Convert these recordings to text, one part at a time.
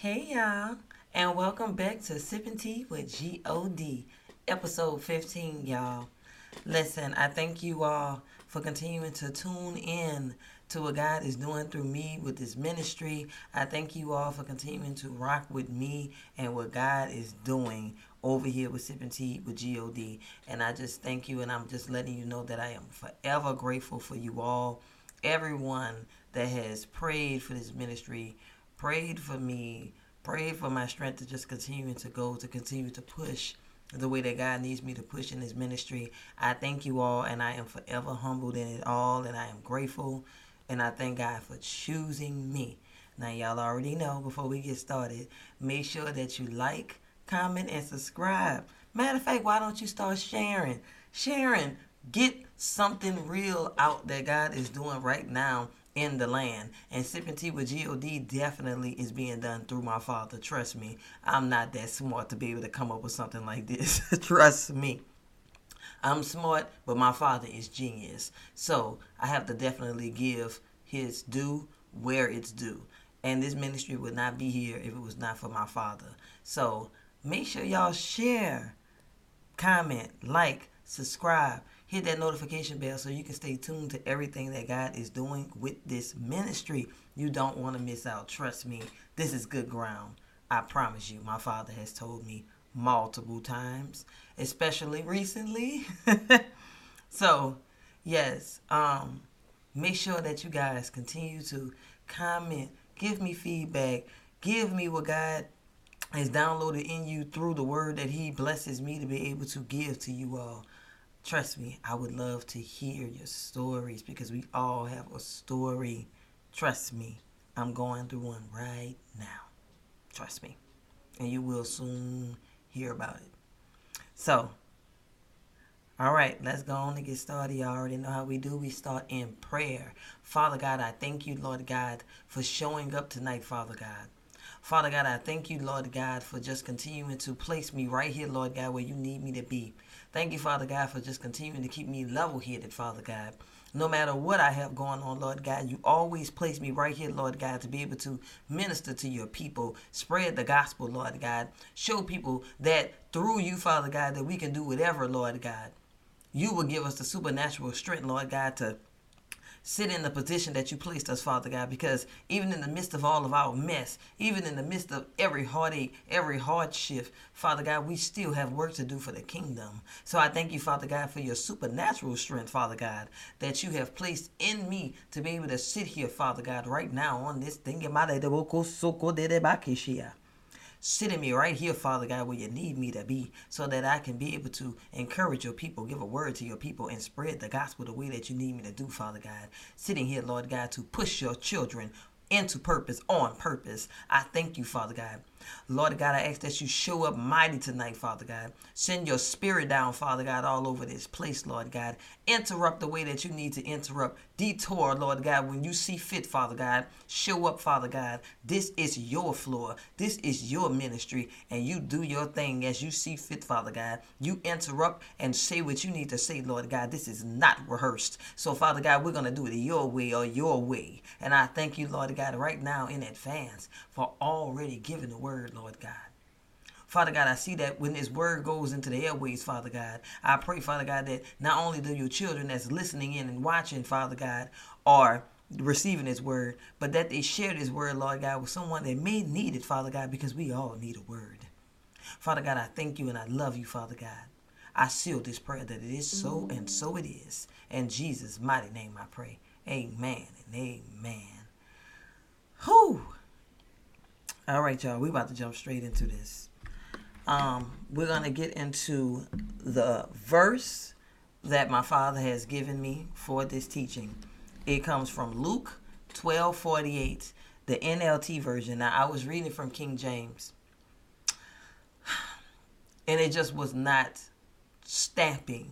Hey y'all, and welcome back to Sipping Tea with G-O-D, episode 15, y'all. Listen, I thank you all for continuing to tune in to what God is doing through me with this ministry. I thank you all for continuing to rock with me and what God is doing over here with Sipping Tea with G-O-D. And I just thank you, and I'm just letting you know that I am forever grateful for you all, everyone that has prayed for this ministry prayed for me, prayed for my strength to just continue to go, to continue to push the way that God needs me to push in His ministry. I thank you all, and I am forever humbled in it all, and I am grateful, and I thank God for choosing me. Now, y'all already know before we get started, make sure that you like, comment, and subscribe. Matter of fact, why don't you start sharing? Sharing, get something real out that God is doing right now in the land. And sipping tea with God definitely is being done through my father. Trust me, I'm not that smart to be able to come up with something like this. Trust me. I'm smart, but my father is genius. So I have to definitely give his due where it's due. And this ministry would not be here if it was not for my father. So make sure y'all share, comment, like, subscribe hit that notification bell so you can stay tuned to everything that God is doing with this ministry. You don't want to miss out. Trust me, this is good ground. I promise you, my father has told me multiple times, especially recently. so, yes, um, make sure that you guys continue to comment, give me feedback, give me what God has downloaded in you through the word that He blesses me to be able to give to you all. Trust me, I would love to hear your stories because we all have a story. Trust me, I'm going through one right now. Trust me. And you will soon hear about it. So, all right, let's go on and get started. You already know how we do. We start in prayer. Father God, I thank you, Lord God, for showing up tonight, Father God. Father God, I thank you, Lord God, for just continuing to place me right here, Lord God, where you need me to be. Thank you, Father God, for just continuing to keep me level headed, Father God. No matter what I have going on, Lord God, you always place me right here, Lord God, to be able to minister to your people, spread the gospel, Lord God. Show people that through you, Father God, that we can do whatever, Lord God. You will give us the supernatural strength, Lord God, to sit in the position that you placed us, Father God, because even in the midst of all of our mess, even in the midst of every heartache, every hardship, Father God, we still have work to do for the kingdom. So I thank you, Father God, for your supernatural strength, Father God, that you have placed in me to be able to sit here, Father God, right now on this thing. Sitting me right here, Father God, where you need me to be, so that I can be able to encourage your people, give a word to your people, and spread the gospel the way that you need me to do, Father God. Sitting here, Lord God, to push your children into purpose, on purpose. I thank you, Father God. Lord God, I ask that you show up mighty tonight, Father God. Send your spirit down, Father God, all over this place, Lord God. Interrupt the way that you need to interrupt. Detour, Lord God, when you see fit, Father God. Show up, Father God. This is your floor. This is your ministry, and you do your thing as you see fit, Father God. You interrupt and say what you need to say, Lord God. This is not rehearsed. So, Father God, we're going to do it your way or your way. And I thank you, Lord God, right now in advance for already giving the word word, Lord God. Father God, I see that when this word goes into the airways, Father God, I pray, Father God, that not only do your children that's listening in and watching, Father God, are receiving this word, but that they share this word, Lord God, with someone that may need it, Father God, because we all need a word. Father God, I thank you and I love you, Father God. I seal this prayer that it is so and so it is. In Jesus' mighty name I pray. Amen and amen. Whew. All right, y'all. We about to jump straight into this. Um, we're gonna get into the verse that my father has given me for this teaching. It comes from Luke twelve forty eight, the NLT version. Now I was reading from King James, and it just was not stamping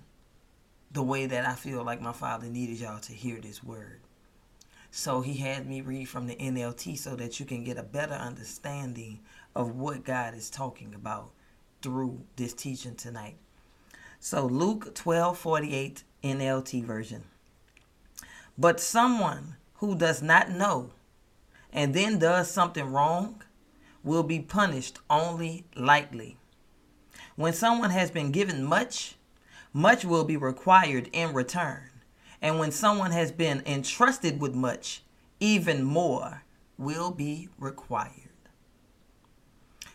the way that I feel like my father needed y'all to hear this word. So he had me read from the NLT so that you can get a better understanding of what God is talking about through this teaching tonight. So Luke 12:48 NLT version. But someone who does not know and then does something wrong will be punished only lightly. When someone has been given much, much will be required in return. And when someone has been entrusted with much, even more will be required.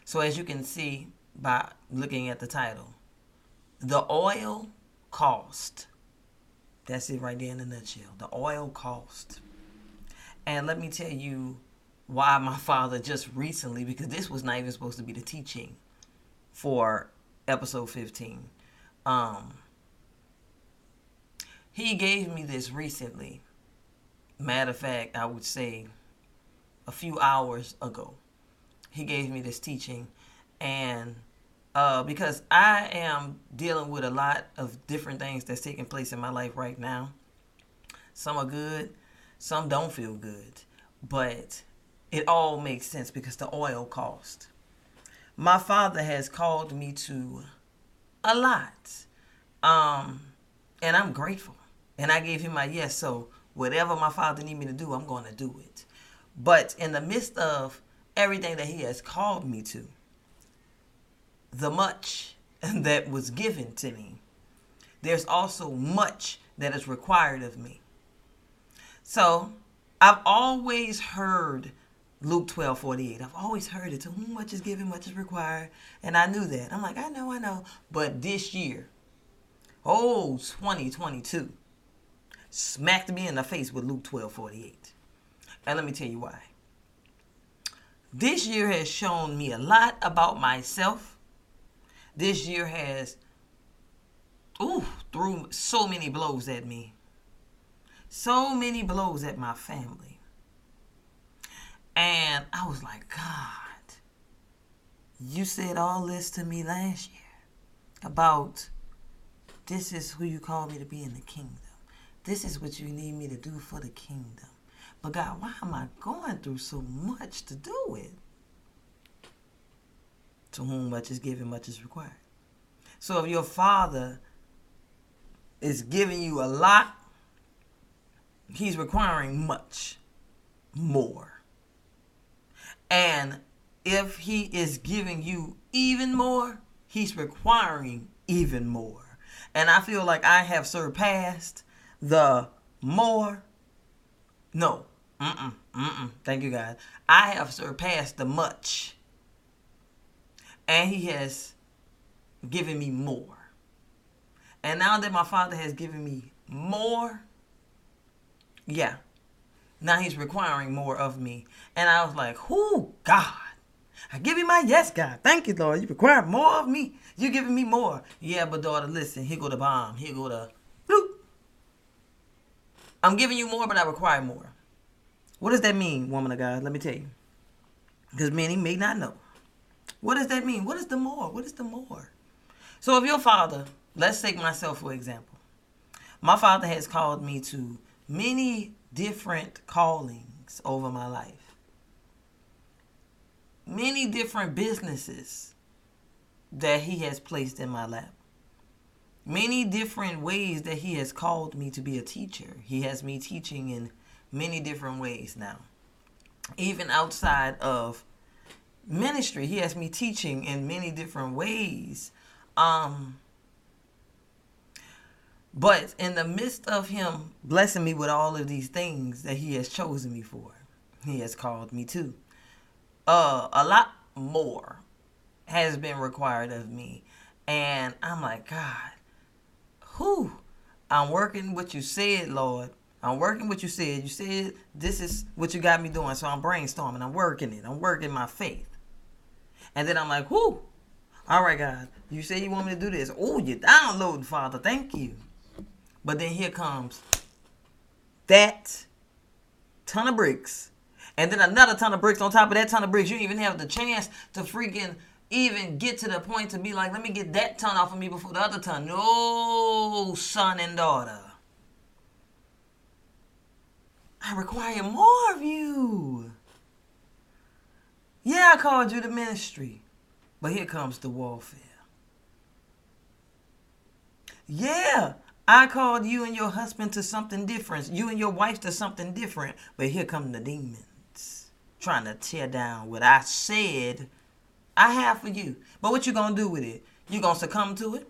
So, as you can see by looking at the title, the oil cost. That's it right there in a nutshell. The oil cost. And let me tell you why my father just recently, because this was not even supposed to be the teaching for episode 15. Um, he gave me this recently. Matter of fact, I would say a few hours ago. He gave me this teaching, and uh, because I am dealing with a lot of different things that's taking place in my life right now. Some are good, some don't feel good, but it all makes sense because the oil cost. My father has called me to a lot, um, and I'm grateful. And I gave him my yes. So whatever my father need me to do, I'm going to do it. But in the midst of everything that he has called me to, the much that was given to me, there's also much that is required of me. So I've always heard Luke 12 48. I've always heard it. To whom much is given, much is required. And I knew that. I'm like, I know, I know. But this year, oh, 2022, smacked me in the face with Luke 12 48. And let me tell you why. This year has shown me a lot about myself. This year has, ooh, threw so many blows at me. So many blows at my family. And I was like, God, you said all this to me last year about this is who you called me to be in the kingdom. This is what you need me to do for the kingdom. But God, why am I going through so much to do it? To whom much is given, much is required. So if your father is giving you a lot, he's requiring much more. And if he is giving you even more, he's requiring even more. And I feel like I have surpassed the more. No. Mm-mm. Mm-mm. Thank you, God. I have surpassed the much. And He has given me more. And now that my Father has given me more, yeah. Now He's requiring more of me. And I was like, whoo, God. I give you my yes, God. Thank you, Lord. You require more of me. You're giving me more. Yeah, but daughter, listen. Here go the bomb. Here go the. I'm giving you more, but I require more. What does that mean, woman of God? Let me tell you. Because many may not know. What does that mean? What is the more? What is the more? So if your father, let's take myself for example. My father has called me to many different callings over my life. Many different businesses that he has placed in my lap many different ways that he has called me to be a teacher. He has me teaching in many different ways now. Even outside of ministry, he has me teaching in many different ways. Um but in the midst of him blessing me with all of these things that he has chosen me for, he has called me to. Uh a lot more has been required of me. And I'm like, God, whew, I'm working what you said, Lord. I'm working what you said. You said this is what you got me doing. So I'm brainstorming. I'm working it. I'm working my faith. And then I'm like, whoo, all right, God, you say you want me to do this. Oh, you're downloading, Father. Thank you. But then here comes that ton of bricks. And then another ton of bricks on top of that ton of bricks. You even have the chance to freaking even get to the point to be like, let me get that ton off of me before the other ton. No, son and daughter. I require more of you. Yeah, I called you to ministry, but here comes the warfare. Yeah, I called you and your husband to something different, you and your wife to something different, but here come the demons trying to tear down what I said I have for you. But what you gonna do with it? You gonna succumb to it?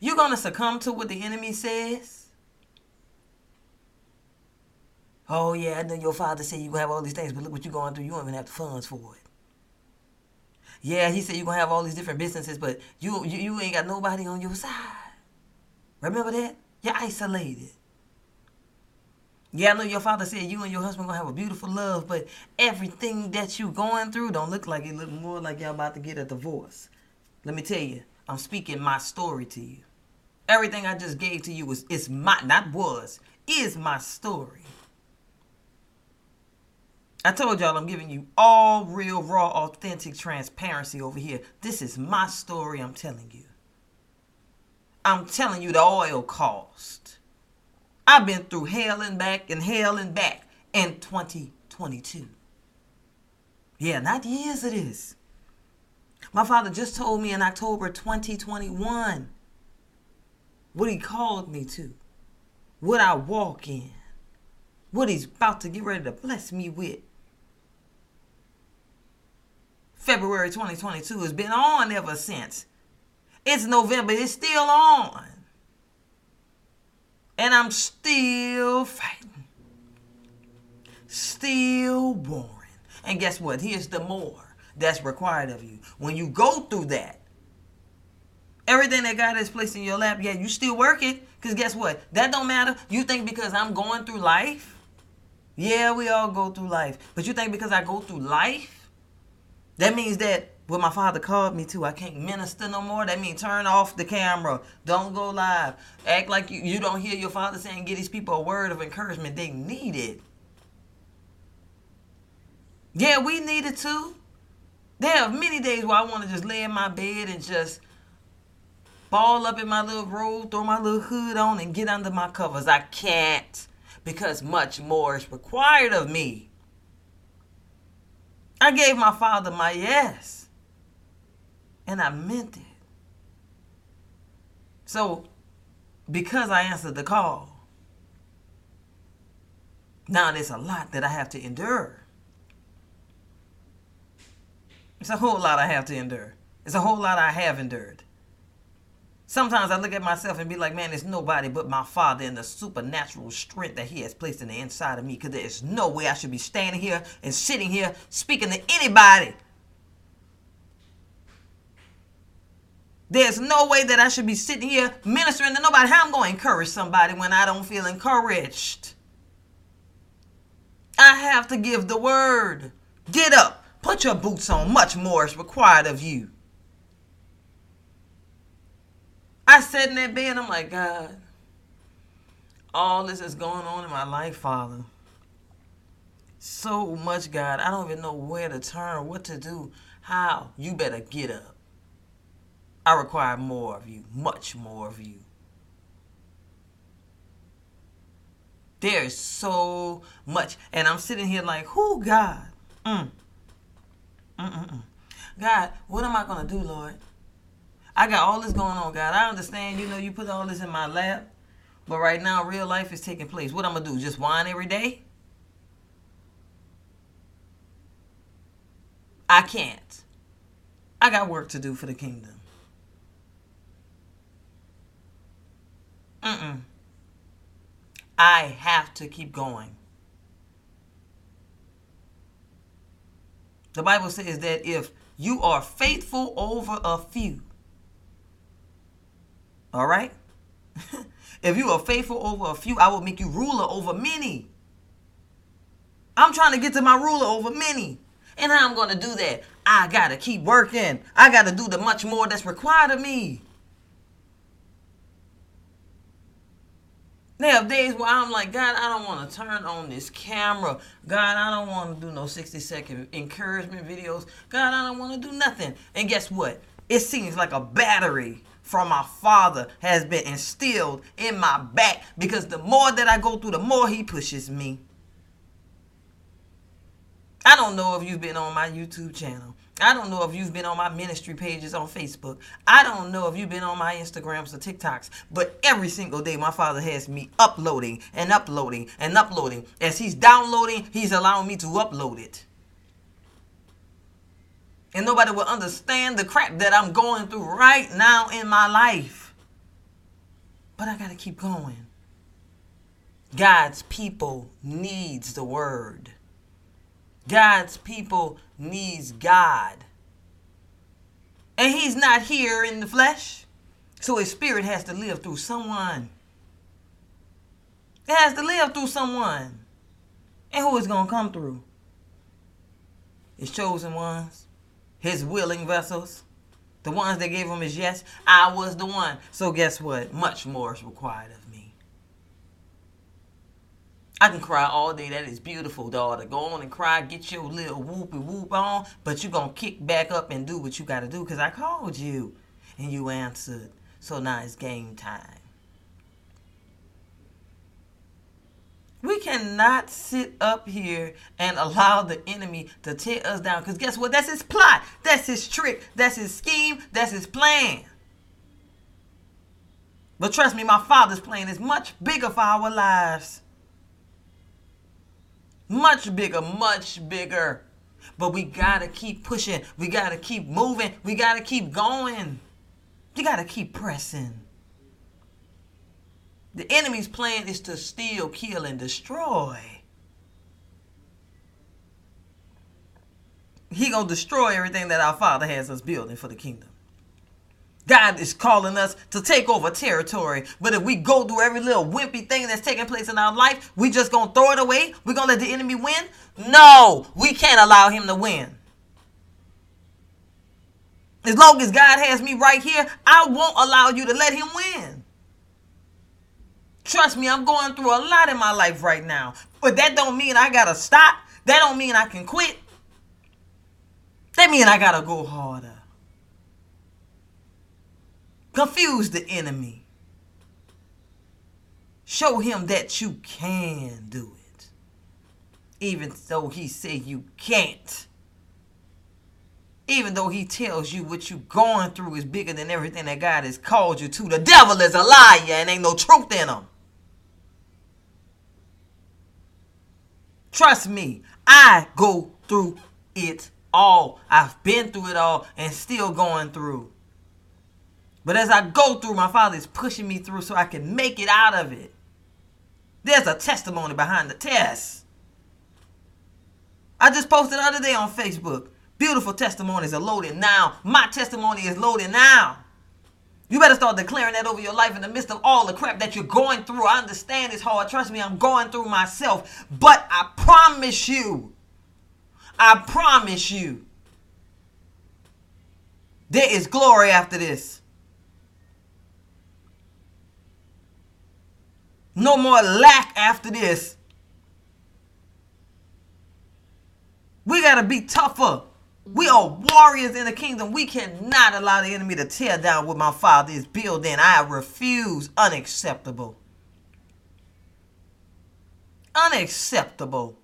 You gonna succumb to what the enemy says? Oh yeah, I know your father said you gonna have all these things, but look what you going through. You don't even have the funds for it. Yeah, he said you gonna have all these different businesses, but you you, you ain't got nobody on your side. Remember that? You're isolated. Yeah, I know your father said you and your husband gonna have a beautiful love, but everything that you going through don't look like it. Look more like y'all about to get a divorce. Let me tell you, I'm speaking my story to you. Everything I just gave to you was is my not was is my story. I told y'all I'm giving you all real, raw, authentic transparency over here. This is my story I'm telling you. I'm telling you the oil cost. I've been through hell and back and hell and back in 2022. Yeah, not years it is. My father just told me in October 2021 what he called me to, what I walk in, what he's about to get ready to bless me with. February 2022 has been on ever since. It's November, it's still on. And I'm still fighting, still warring. And guess what? Here's the more that's required of you. When you go through that, everything that God has placed in your lap, yeah, you still work it. Because guess what? That don't matter. You think because I'm going through life, yeah, we all go through life. But you think because I go through life, that means that what my father called me to, I can't minister no more. That means turn off the camera. Don't go live. Act like you, you don't hear your father saying, give these people a word of encouragement. They need it. Yeah, we need it too. There are many days where I want to just lay in my bed and just ball up in my little robe, throw my little hood on, and get under my covers. I can't because much more is required of me. I gave my father my yes. And I meant it. So, because I answered the call, now there's a lot that I have to endure. It's a whole lot I have to endure. It's a whole lot I have endured. Sometimes I look at myself and be like, man, there's nobody but my father and the supernatural strength that he has placed in the inside of me. Because there's no way I should be standing here and sitting here speaking to anybody. There's no way that I should be sitting here ministering to nobody. How I'm going to encourage somebody when I don't feel encouraged? I have to give the word. Get up. Put your boots on. Much more is required of you. I sat in that bed, I'm like, God, all this is going on in my life, Father. So much, God. I don't even know where to turn, what to do, how. You better get up. I require more of you, much more of you. There is so much. And I'm sitting here like, who, God? Mm. Mm-mm-mm. God, what am I going to do, Lord? I got all this going on, God. I understand, you know, you put all this in my lap. But right now, real life is taking place. What I'm going to do? Just whine every day? I can't. I got work to do for the kingdom. Mm-mm. I have to keep going. The Bible says that if you are faithful over a few, all right? if you are faithful over a few, I will make you ruler over many. I'm trying to get to my ruler over many. And how I'm going to do that? I got to keep working. I got to do the much more that's required of me. There are days where I'm like, God, I don't want to turn on this camera. God, I don't want to do no 60 second encouragement videos. God, I don't want to do nothing. And guess what? It seems like a battery from my father has been instilled in my back because the more that I go through, the more he pushes me. I don't know if you've been on my YouTube channel, I don't know if you've been on my ministry pages on Facebook. I don't know if you've been on my Instagrams or TikToks. But every single day, my father has me uploading and uploading and uploading. As he's downloading, he's allowing me to upload it. And nobody will understand the crap that I'm going through right now in my life. But I got to keep going. God's people needs the word. God's people needs God. And he's not here in the flesh. So his spirit has to live through someone. It has to live through someone. And who is going to come through? His chosen ones, his willing vessels, the ones that gave him his yes. I was the one. So guess what? Much more is required of I can cry all day. That is beautiful, daughter. Go on and cry. Get your little whoopy whoop on. But you're going to kick back up and do what you got to do because I called you and you answered. So now it's game time. We cannot sit up here and allow the enemy to tear us down. Because guess what? That's his plot. That's his trick. That's his scheme. That's his plan. But trust me, my father's plan is much bigger for our lives. Much bigger, much bigger. But we gotta keep pushing. We gotta keep moving. We gotta keep going. We gotta keep pressing. The enemy's plan is to steal, kill, and destroy. He gonna destroy everything that our Father has us building for the kingdom. God is calling us to take over territory. But if we go through every little wimpy thing that's taking place in our life, we just gonna throw it away? We gonna let the enemy win? No, we can't allow him to win. As long as God has me right here, I won't allow you to let him win. Trust me, I'm going through a lot in my life right now. But that don't mean I gotta stop. That don't mean I can quit. That mean I gotta go harder. Confuse the enemy. Show him that you can do it. Even though he say you can't. Even though he tells you what you're going through is bigger than everything that God has called you to. The devil is a liar and ain't no truth in him. Trust me, I go through it all. I've been through it all and still going through. But as I go through, my Father is pushing me through so I can make it out of it. There's a testimony behind the test. I just posted the other day on Facebook. Beautiful testimonies are loading now. My testimony is loading now. You better start declaring that over your life in the midst of all the crap that you're going through. I understand it's hard. Trust me, I'm going through myself. But I promise you, I promise you, there is glory after this. No more lack after this. We got to be tougher. We are warriors in the kingdom. We cannot allow the enemy to tear down what my father is building. I refuse. Unacceptable. Unacceptable.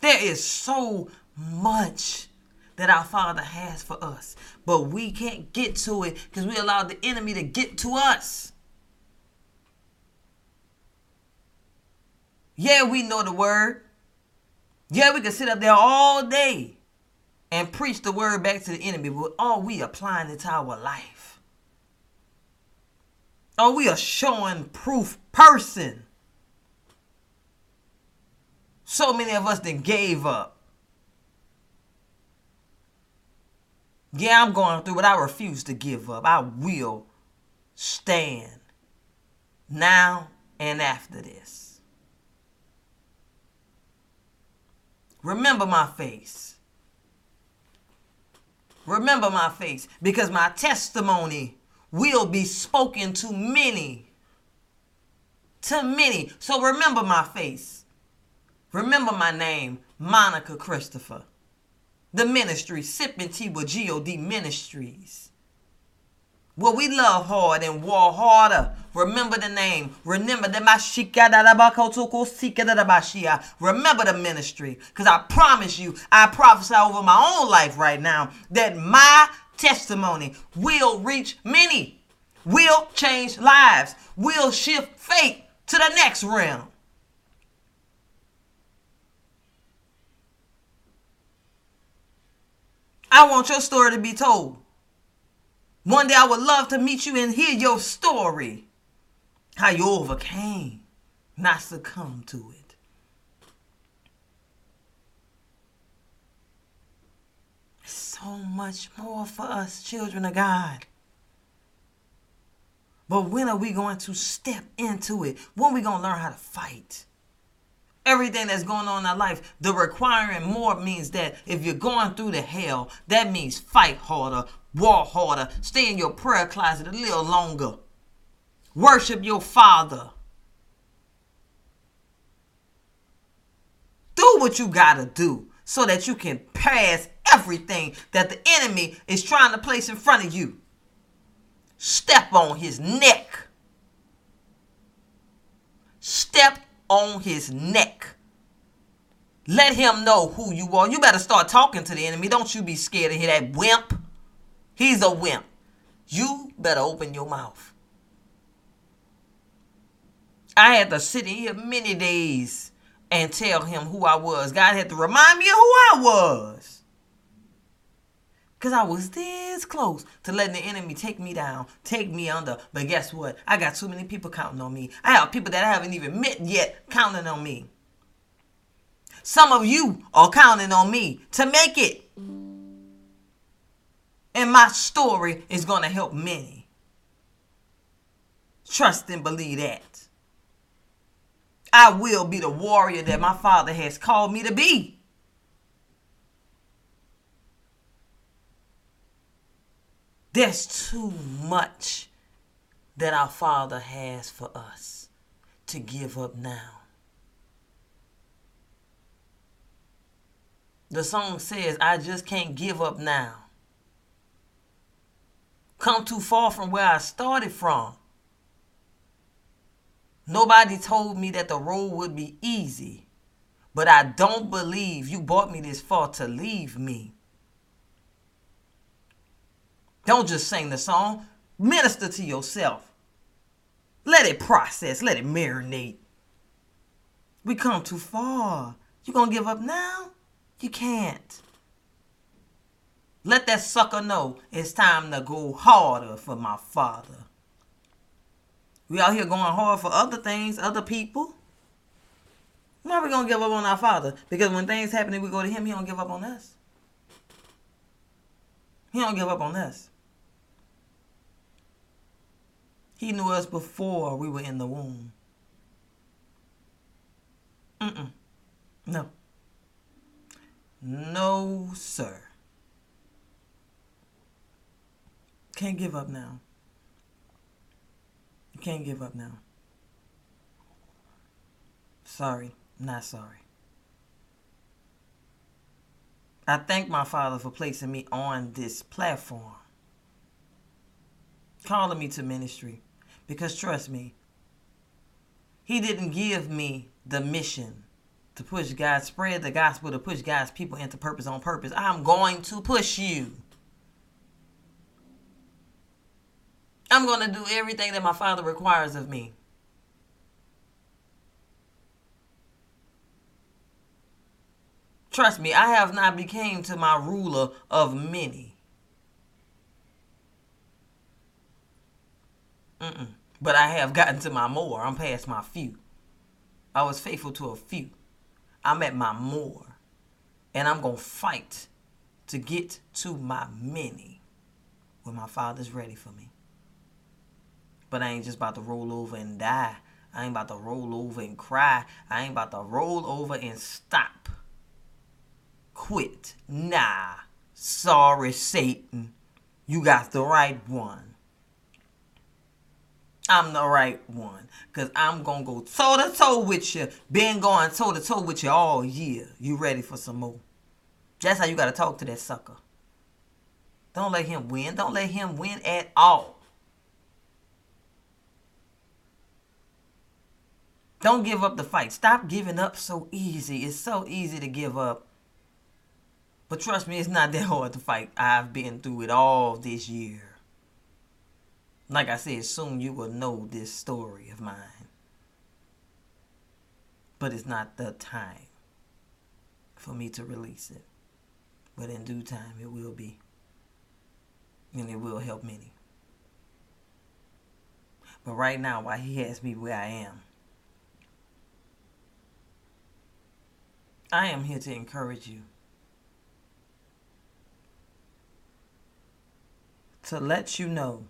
There is so much that our Father has for us, but we can't get to it because we allowed the enemy to get to us. Yeah, we know the word. Yeah, we can sit up there all day and preach the word back to the enemy, but are we applying it to our life? Are we a showing proof person? So many of us that gave up. Yeah, I'm going through, but I refuse to give up. I will stand now and after this. Remember my face. Remember my face because my testimony will be spoken to many. To many. So remember my face. Remember my name, Monica Christopher. The ministry, Sipping Tea with God Ministries. Well, we love hard and war harder. Remember the name. Remember the Remember the ministry. Because I promise you, I prophesy over my own life right now that my testimony will reach many, will change lives, will shift fate to the next realm. I want your story to be told. One day I would love to meet you and hear your story. How you overcame, not succumb to it. So much more for us, children of God. But when are we going to step into it? When are we going to learn how to fight? everything that's going on in our life, the requiring more means that if you're going through the hell, that means fight harder, war harder, stay in your prayer closet a little longer, worship your Father. Do what you gotta do so that you can pass everything that the enemy is trying to place in front of you. Step on his neck. Step on his neck. Let him know who you are. You better start talking to the enemy. Don't you be scared to hear that wimp. He's a wimp. You better open your mouth. I had to sit in here many days and tell him who I was. God had to remind me of who I was. Because I was this close to letting the enemy take me down, take me under. But guess what? I got too many people counting on me. I have people that I haven't even met yet counting on me. Some of you are counting on me to make it. And my story is going to help many. Trust and believe that. I will be the warrior that my father has called me to be. There's too much that our Father has for us to give up now. The song says, I just can't give up now. Come too far from where I started from. Nobody told me that the road would be easy, but I don't believe you brought me this far to leave me. Don't just sing the song, minister to yourself. Let it process, let it marinate. We come too far. You gonna give up now? You can't. Let that sucker know it's time to go harder for my father. We out here going hard for other things, other people. Why are we gonna give up on our father? Because when things happen and we go to him, he don't give up on us. He don't give up on us. He knew us before we were in the womb. Mm-mm. No. No, sir. Can't give up now. You can't give up now. Sorry, not sorry. I thank my Father for placing me on this platform, calling me to ministry. Because trust me, He didn't give me the mission to push God, spread the gospel, to push God's people into purpose on purpose. I'm going to push you. I'm going to do everything that my Father requires of me. Trust me, I have not became to my ruler of many. Mm-mm. But I have gotten to my more. I'm past my few. I was faithful to a few. I'm at my more. And I'm going to fight to get to my many when my father's ready for me. But I ain't just about to roll over and die. I ain't about to roll over and cry. I ain't about to roll over and stop. Quit. Nah. Sorry, Satan. You got the right one. I'm the right one. Because I'm to go toe to toe with you. Been going toe to toe with you all year. You ready for some more? That's how you got to talk to that sucker. Don't let him win. Don't let him win at all. Don't give up the fight. Stop giving up so easy. It's so easy to give up. But trust me, it's not that hard to fight. I've been through it all this year. Like I said, soon you will know this story of mine. But it's not the time for me to release it. But in due time, it will be. And it will help many. But right now, while he has me where I am, I am here to encourage you. To let you know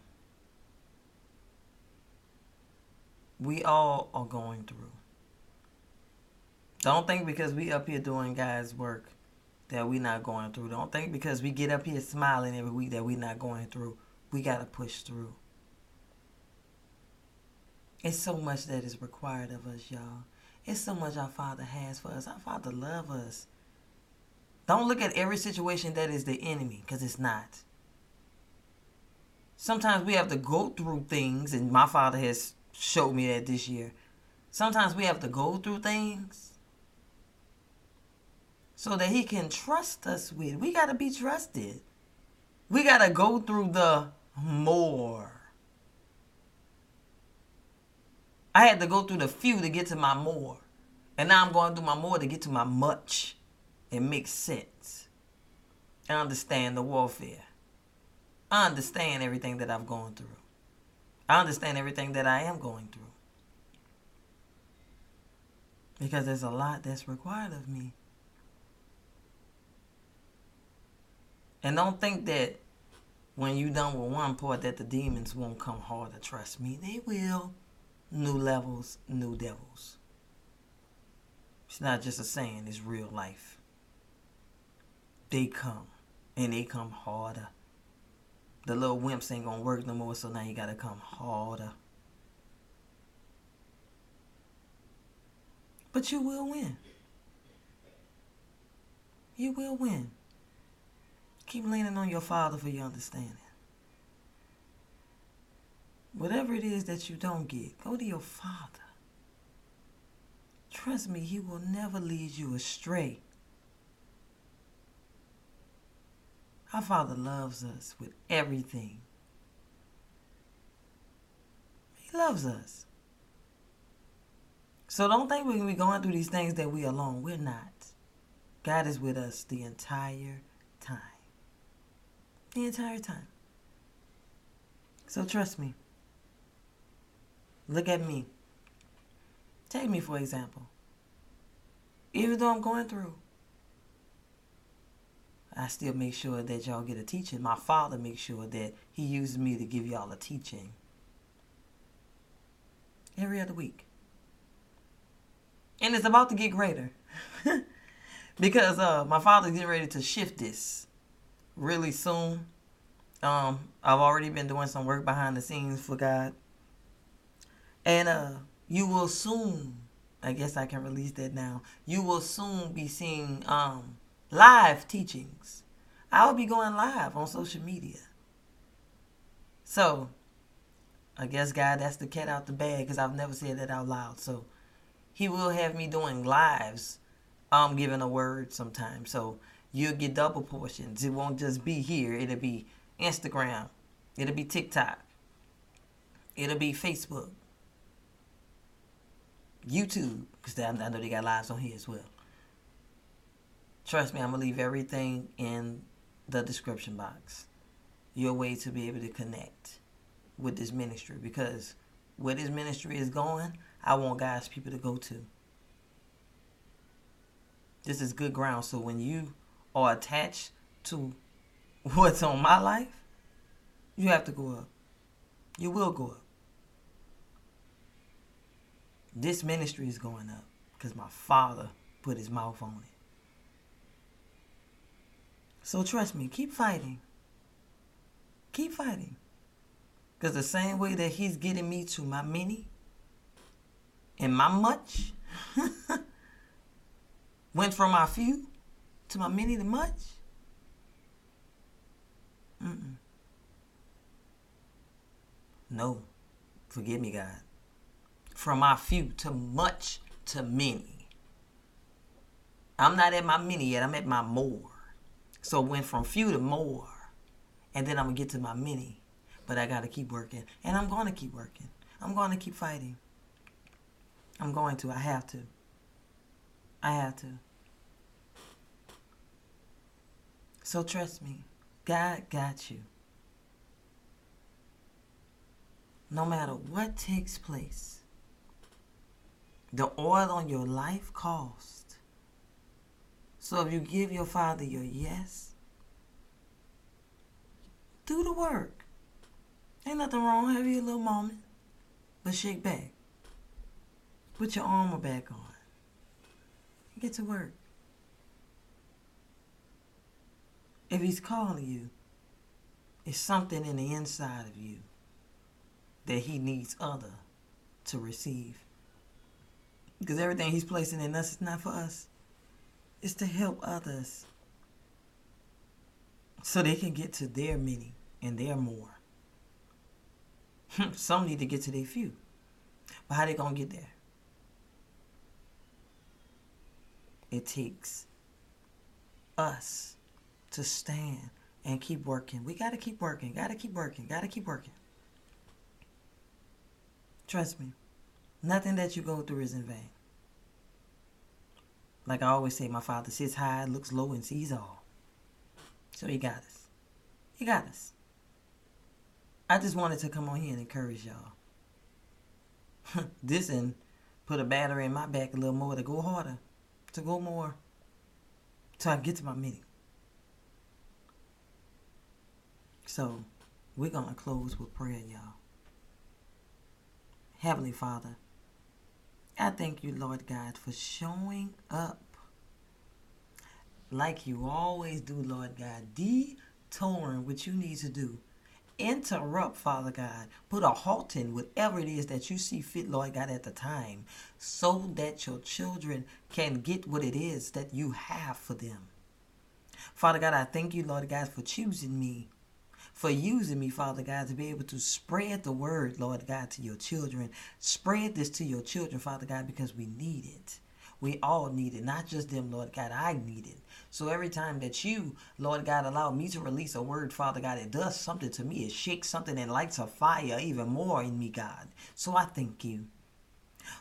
we all are going through. Don't think because we up here doing God's work that we not going through. Don't think because we get up here smiling every week that we not going through. We got to push through. It's so much that is required of us, y'all. It's so much our Father has for us. Our Father loves us. Don't look at every situation that is the enemy, because it's not. Sometimes we have to go through things, and my Father has showed me that this year. Sometimes we have to go through things so that He can trust us with. We got to be trusted. We got to go through the more. I had to go through the few to get to my more. And now I'm going through my more to get to my much. It makes sense. I understand the warfare. I understand everything that I've gone through. I understand everything that I am going through. Because there's a lot that's required of me. And don't think that when you're done with one part that the demons won't come harder. Trust me, they will new levels, new devils. It's not just a saying, it's real life. They come, and they come harder. The little wimps ain't gonna work no more, so now you gotta come harder. But you will win. You will win. Keep leaning on your Father for your understanding. Whatever it is that you don't get, go to your Father. Trust me, He will never lead you astray. Our Father loves us with everything. He loves us. So don't think we're going through these things that we're alone. We're not. God is with us the entire time. The entire time. So trust me. Look at me. Take me, for example. Even though I'm going through, I still make sure that y'all get a teaching. My father makes sure that he uses me to give y'all a teaching every other week. And it's about to get greater. because uh, my father's getting ready to shift this really soon. Um, I've already been doing some work behind the scenes for God. And uh, you will soon, I guess I can release that now. You will soon be seeing um, live teachings. I will be going live on social media. So, I guess God, that's the cat out the bag because I've never said that out loud. So, He will have me doing lives, um, giving a word sometimes. So you'll get double portions. It won't just be here. It'll be Instagram. It'll be TikTok. It'll be Facebook. YouTube, because I know they got lives on here as well. Trust me, I'm going to leave everything in the description box. Your way to be able to connect with this ministry because where this ministry is going, I want God's people to go to. This is good ground. So when you are attached to what's on my life, you have to go up. You will go up. This ministry is going up because my father put his mouth on it. So trust me, keep fighting. Keep fighting. Because the same way that he's getting me to my many and my much went from my few to my many to much. Mm-mm. No. Forgive me, God from my few to much to many. I'm not at my many yet, I'm at my more. So it went from few to more. And then I'm gonna get to my many. But I gotta keep working. And I'm gonna keep working. I'm gonna keep fighting. I'm going to. I have to. I have to. So trust me. God got you. No matter what takes place, the oil on your life cost. So if you give your Father your yes, do the work. Ain't nothing wrong. Have you a little moment. But shake back. Put your armor back on. Get to work. If he's calling you, it's something in the inside of you that he needs other to receive. Because everything he's placing in us is not for us. It's to help others. So they can get to their many and their more. Some need to get to their few. But how they gonna get there? It takes us to stand and keep working. We gotta keep working, gotta keep working, gotta keep working. Trust me, nothing that you go through is in vain. Like I always say, my father sits high, looks low, and sees all. So he got us. He got us. I just wanted to come on here and encourage y'all. this and put a battery in my back a little more to go harder, to go more, till I get to my meeting. So, we're going to close with prayer, y'all. Heavenly Father, I thank you, Lord God, for showing up like you always do, Lord God, detouring what you need to do. Interrupt, Father God. Put a halt in whatever it is that you see fit, Lord God, at the time, so that your children can get what it is that you have for them. Father God, I thank you, Lord God, for choosing me for using me, Father God, to be able to spread the word, Lord God, to your children. Spread this to your children, Father God, because we need it. We all need it, not just them, Lord God. I need it. So every time that you, Lord God, allow me to release a word, Father God, it does something to me. It shakes something and lights a fire even more in me, God. So I thank you.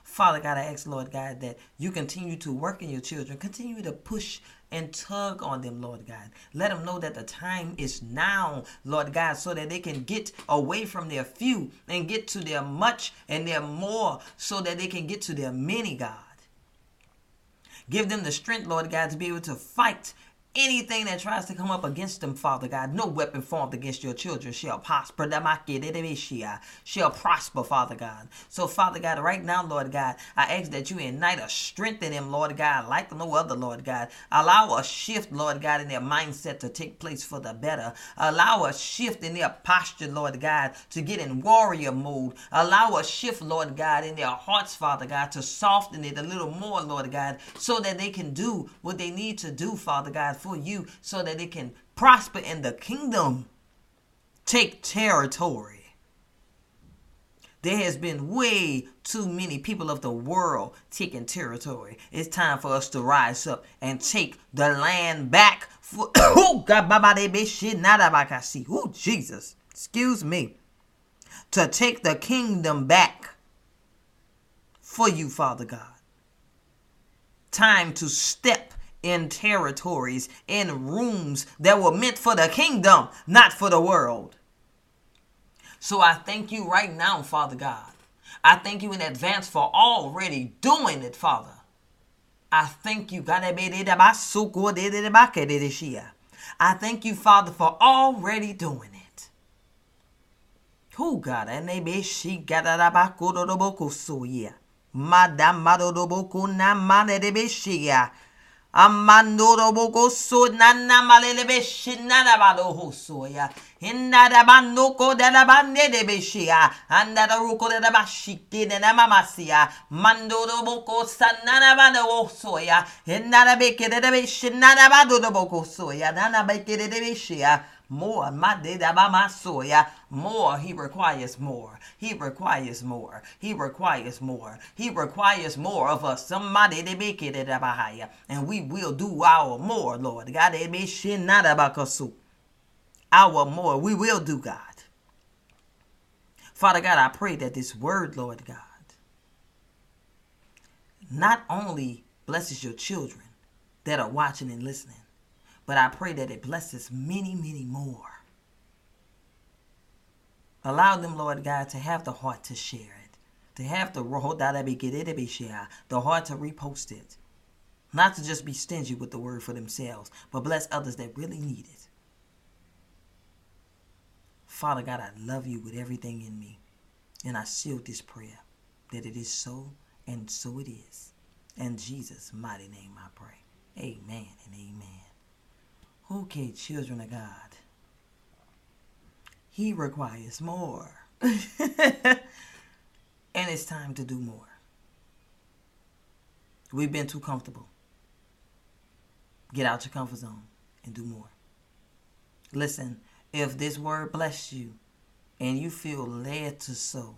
Father God, I ask, Lord God, that you continue to work in your children, continue to push and tug on them, Lord God. Let them know that the time is now, Lord God, so that they can get away from their few and get to their much and their more, so that they can get to their many, God. Give them the strength, Lord God, to be able to fight Anything that tries to come up against them, Father God, no weapon formed against your children shall prosper. Shall prosper, Father God. So, Father God, right now, Lord God, I ask that you ignite a strength in them, Lord God, like no other, Lord God. Allow a shift, Lord God, in their mindset to take place for the better. Allow a shift in their posture, Lord God, to get in warrior mode. Allow a shift, Lord God, in their hearts, Father God, to soften it a little more, Lord God, so that they can do what they need to do, Father God for you so that it can prosper in the kingdom. Take territory. There has been way too many people of the world taking territory. It's time for us to rise up and take the land back. For oh Oh Jesus, excuse me. To take the kingdom back for you, Father God. Time to step in territories, in rooms that were meant for the kingdom, not for the world. So I thank you right now, Father God. I thank you in advance for already doing it, Father. I thank you. I thank you, Father, for already doing it. Who God? And she got a Madame Madodoboko na mane de beshia. Amandoro bogosu nanna malele beşi nana balo husu ya. Hinna da bando ko da da bande de beşi ya. Anda da ruko da da başı ki de da maması ya. Mandoro bogosu nana balo husu ya. Hinna da beke de de beşi nana bado da bogosu ya. Nana beke de de beşi ya. More. Yeah. More. He requires more. He requires more. He requires more. He requires more of us. Somebody they make it and we will do our more, Lord. God, they be. Our more. We will do, God. Father God, I pray that this word, Lord God, not only blesses your children that are watching and listening, but I pray that it blesses many, many more. Allow them, Lord God, to have the heart to share it, to have the the heart to repost it, not to just be stingy with the word for themselves, but bless others that really need it. Father God, I love you with everything in me, and I seal this prayer that it is so and so it is. In Jesus' mighty name I pray. Amen and amen. Okay, children of God. He requires more. and it's time to do more. We've been too comfortable. Get out your comfort zone and do more. Listen, if this word bless you and you feel led to sow,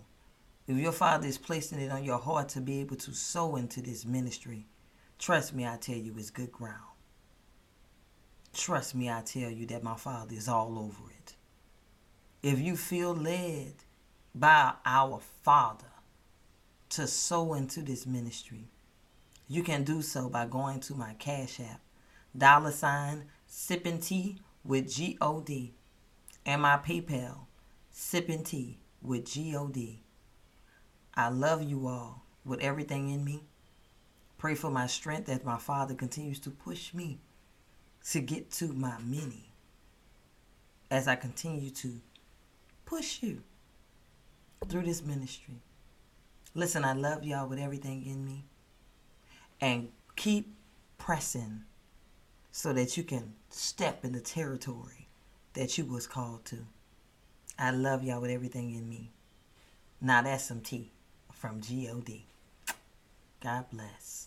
if your Father is placing it on your heart to be able to sow into this ministry, trust me, I tell you, it's good ground. Trust me, I tell you that my Father is all over it. If you feel led by our Father to sow into this ministry, you can do so by going to my Cash App, dollar sign, sipping tea with G O D, and my PayPal, sipping tea with G O D. I love you all with everything in me. Pray for my strength as my Father continues to push me to get to my many as I continue to push you through this ministry. Listen, I love y'all with everything in me. And keep pressing so that you can step in the territory that you was called to. I love y'all with everything in me. Now that's some tea from G-O-D. God bless.